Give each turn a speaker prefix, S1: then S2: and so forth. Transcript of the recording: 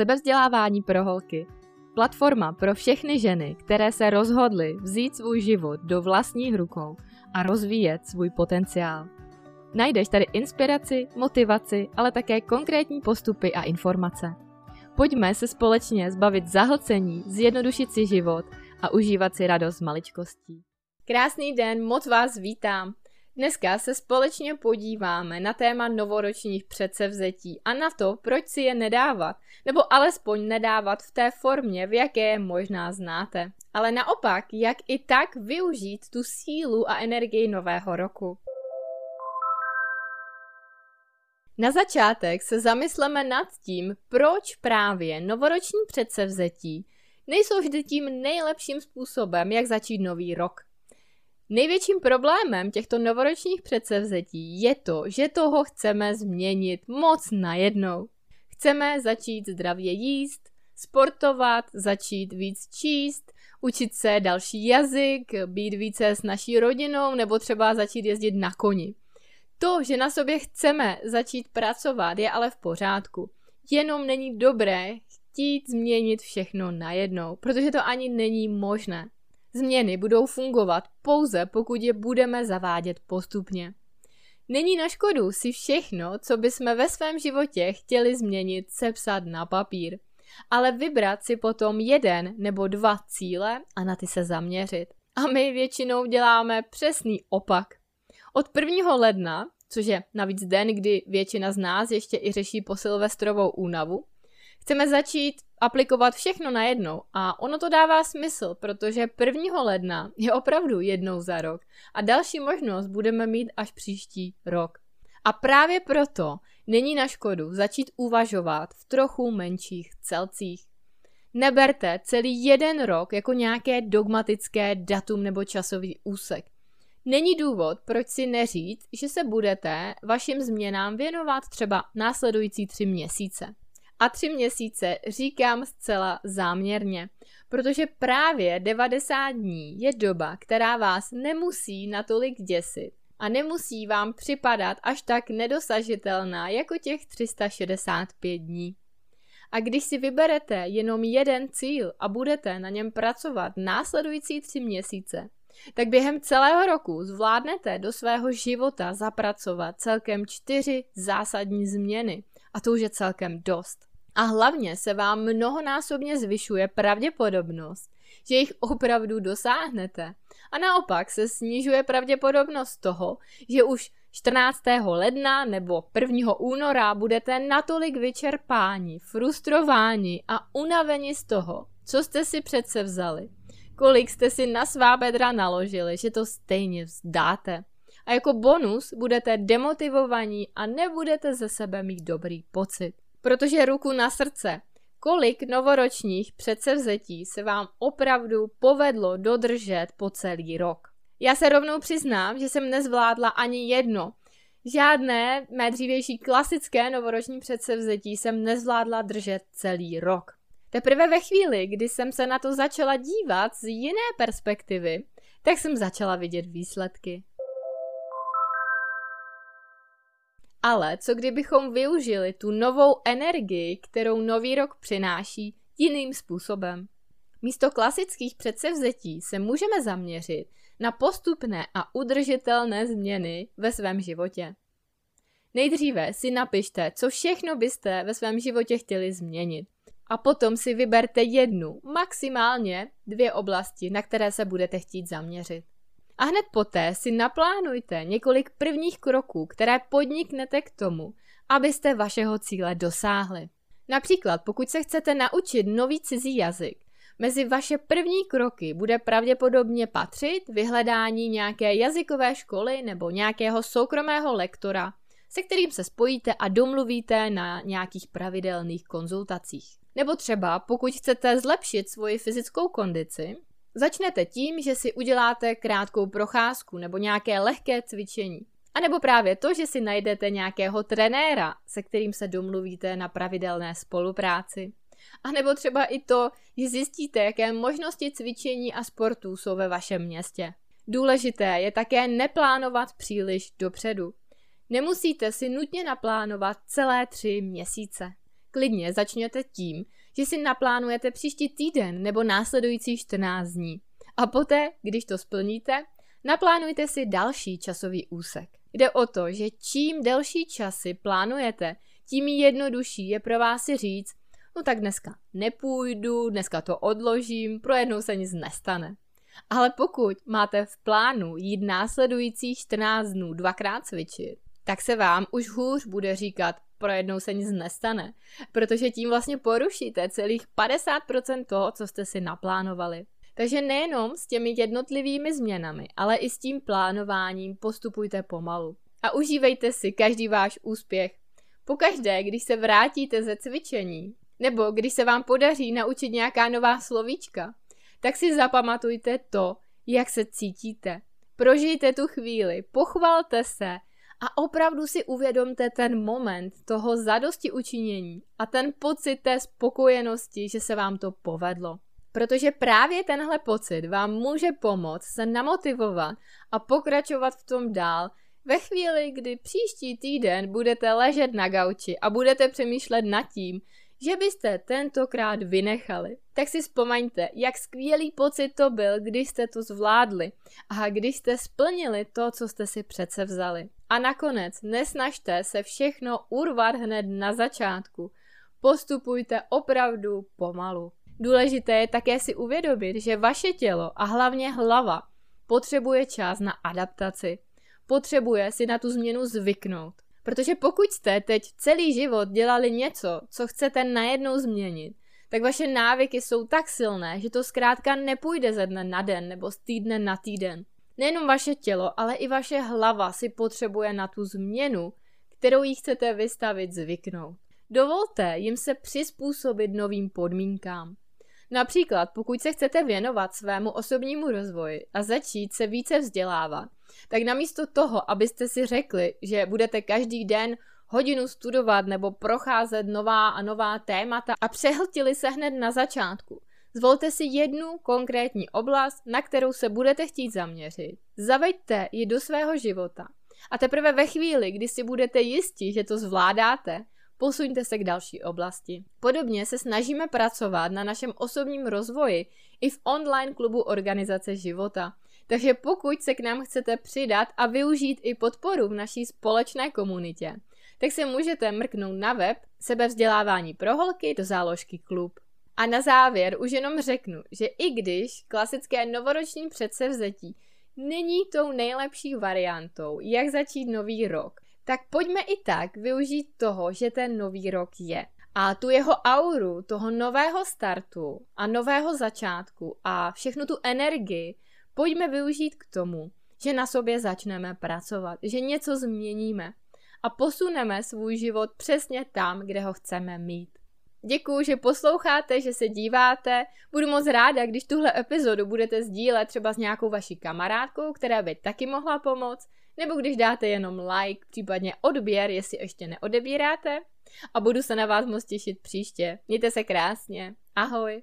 S1: Sebevzdělávání pro holky. Platforma pro všechny ženy, které se rozhodly vzít svůj život do vlastních rukou a rozvíjet svůj potenciál. Najdeš tady inspiraci, motivaci, ale také konkrétní postupy a informace. Pojďme se společně zbavit zahlcení, zjednodušit si život a užívat si radost maličkostí. Krásný den, moc vás vítám. Dneska se společně podíváme na téma novoročních předsevzetí a na to, proč si je nedávat, nebo alespoň nedávat v té formě, v jaké je možná znáte. Ale naopak, jak i tak využít tu sílu a energii nového roku. Na začátek se zamysleme nad tím, proč právě novoroční předsevzetí nejsou vždy tím nejlepším způsobem, jak začít nový rok. Největším problémem těchto novoročních předsevzetí je to, že toho chceme změnit moc najednou. Chceme začít zdravě jíst, sportovat, začít víc číst, učit se další jazyk, být více s naší rodinou nebo třeba začít jezdit na koni. To, že na sobě chceme začít pracovat, je ale v pořádku. Jenom není dobré chtít změnit všechno najednou, protože to ani není možné. Změny budou fungovat pouze, pokud je budeme zavádět postupně. Není na škodu si všechno, co bychom ve svém životě chtěli změnit, sepsat na papír, ale vybrat si potom jeden nebo dva cíle a na ty se zaměřit. A my většinou děláme přesný opak. Od 1. ledna, což je navíc den, kdy většina z nás ještě i řeší posilvestrovou únavu, chceme začít aplikovat všechno najednou a ono to dává smysl, protože 1. ledna je opravdu jednou za rok a další možnost budeme mít až příští rok. A právě proto není na škodu začít uvažovat v trochu menších celcích. Neberte celý jeden rok jako nějaké dogmatické datum nebo časový úsek. Není důvod, proč si neříct, že se budete vašim změnám věnovat třeba následující tři měsíce. A tři měsíce říkám zcela záměrně, protože právě 90 dní je doba, která vás nemusí natolik děsit a nemusí vám připadat až tak nedosažitelná jako těch 365 dní. A když si vyberete jenom jeden cíl a budete na něm pracovat následující tři měsíce, tak během celého roku zvládnete do svého života zapracovat celkem čtyři zásadní změny. A to už je celkem dost. A hlavně se vám mnohonásobně zvyšuje pravděpodobnost, že jich opravdu dosáhnete. A naopak se snižuje pravděpodobnost toho, že už 14. ledna nebo 1. února budete natolik vyčerpáni, frustrováni a unaveni z toho, co jste si přece vzali, kolik jste si na svá bedra naložili, že to stejně vzdáte. A jako bonus budete demotivovaní a nebudete ze sebe mít dobrý pocit. Protože ruku na srdce, kolik novoročních předsevzetí se vám opravdu povedlo dodržet po celý rok. Já se rovnou přiznám, že jsem nezvládla ani jedno. Žádné mé dřívější klasické novoroční předsevzetí jsem nezvládla držet celý rok. Teprve ve chvíli, kdy jsem se na to začala dívat z jiné perspektivy, tak jsem začala vidět výsledky. Ale co kdybychom využili tu novou energii, kterou nový rok přináší, jiným způsobem? Místo klasických předsevzetí se můžeme zaměřit na postupné a udržitelné změny ve svém životě. Nejdříve si napište, co všechno byste ve svém životě chtěli změnit. A potom si vyberte jednu, maximálně dvě oblasti, na které se budete chtít zaměřit. A hned poté si naplánujte několik prvních kroků, které podniknete k tomu, abyste vašeho cíle dosáhli. Například, pokud se chcete naučit nový cizí jazyk, mezi vaše první kroky bude pravděpodobně patřit vyhledání nějaké jazykové školy nebo nějakého soukromého lektora, se kterým se spojíte a domluvíte na nějakých pravidelných konzultacích. Nebo třeba, pokud chcete zlepšit svoji fyzickou kondici, Začnete tím, že si uděláte krátkou procházku nebo nějaké lehké cvičení. A nebo právě to, že si najdete nějakého trenéra, se kterým se domluvíte na pravidelné spolupráci. A nebo třeba i to, že zjistíte, jaké možnosti cvičení a sportů jsou ve vašem městě. Důležité je také neplánovat příliš dopředu. Nemusíte si nutně naplánovat celé tři měsíce. klidně začněte tím, že si naplánujete příští týden nebo následující 14 dní. A poté, když to splníte, naplánujte si další časový úsek. Jde o to, že čím delší časy plánujete, tím jednodušší je pro vás si říct, no tak dneska nepůjdu, dneska to odložím, pro jednou se nic nestane. Ale pokud máte v plánu jít následujících 14 dnů dvakrát cvičit, tak se vám už hůř bude říkat, pro jednou se nic nestane, protože tím vlastně porušíte celých 50% toho, co jste si naplánovali. Takže nejenom s těmi jednotlivými změnami, ale i s tím plánováním postupujte pomalu. A užívejte si každý váš úspěch. Pokaždé, když se vrátíte ze cvičení, nebo když se vám podaří naučit nějaká nová slovíčka, tak si zapamatujte to, jak se cítíte. Prožijte tu chvíli, pochvalte se a opravdu si uvědomte ten moment toho zadosti učinění a ten pocit té spokojenosti, že se vám to povedlo. Protože právě tenhle pocit vám může pomoct se namotivovat a pokračovat v tom dál ve chvíli, kdy příští týden budete ležet na gauči a budete přemýšlet nad tím, že byste tentokrát vynechali. Tak si vzpomeňte, jak skvělý pocit to byl, když jste to zvládli a když jste splnili to, co jste si přece vzali. A nakonec nesnažte se všechno urvat hned na začátku. Postupujte opravdu pomalu. Důležité je také si uvědomit, že vaše tělo a hlavně hlava potřebuje čas na adaptaci. Potřebuje si na tu změnu zvyknout. Protože pokud jste teď celý život dělali něco, co chcete najednou změnit, tak vaše návyky jsou tak silné, že to zkrátka nepůjde ze dne na den nebo z týdne na týden. Nejenom vaše tělo, ale i vaše hlava si potřebuje na tu změnu, kterou jí chcete vystavit, zvyknout. Dovolte jim se přizpůsobit novým podmínkám. Například, pokud se chcete věnovat svému osobnímu rozvoji a začít se více vzdělávat, tak namísto toho, abyste si řekli, že budete každý den hodinu studovat nebo procházet nová a nová témata a přehltili se hned na začátku, Zvolte si jednu konkrétní oblast, na kterou se budete chtít zaměřit. Zaveďte ji do svého života. A teprve ve chvíli, kdy si budete jistí, že to zvládáte, posuňte se k další oblasti. Podobně se snažíme pracovat na našem osobním rozvoji i v online klubu Organizace života. Takže pokud se k nám chcete přidat a využít i podporu v naší společné komunitě, tak se můžete mrknout na web sebevzdělávání pro holky do záložky klub. A na závěr už jenom řeknu, že i když klasické novoroční předsevzetí není tou nejlepší variantou, jak začít nový rok, tak pojďme i tak využít toho, že ten nový rok je. A tu jeho auru, toho nového startu a nového začátku a všechnu tu energii pojďme využít k tomu, že na sobě začneme pracovat, že něco změníme a posuneme svůj život přesně tam, kde ho chceme mít. Děkuji, že posloucháte, že se díváte. Budu moc ráda, když tuhle epizodu budete sdílet třeba s nějakou vaší kamarádkou, která by taky mohla pomoct, nebo když dáte jenom like, případně odběr, jestli ještě neodebíráte. A budu se na vás moc těšit příště. Mějte se krásně. Ahoj.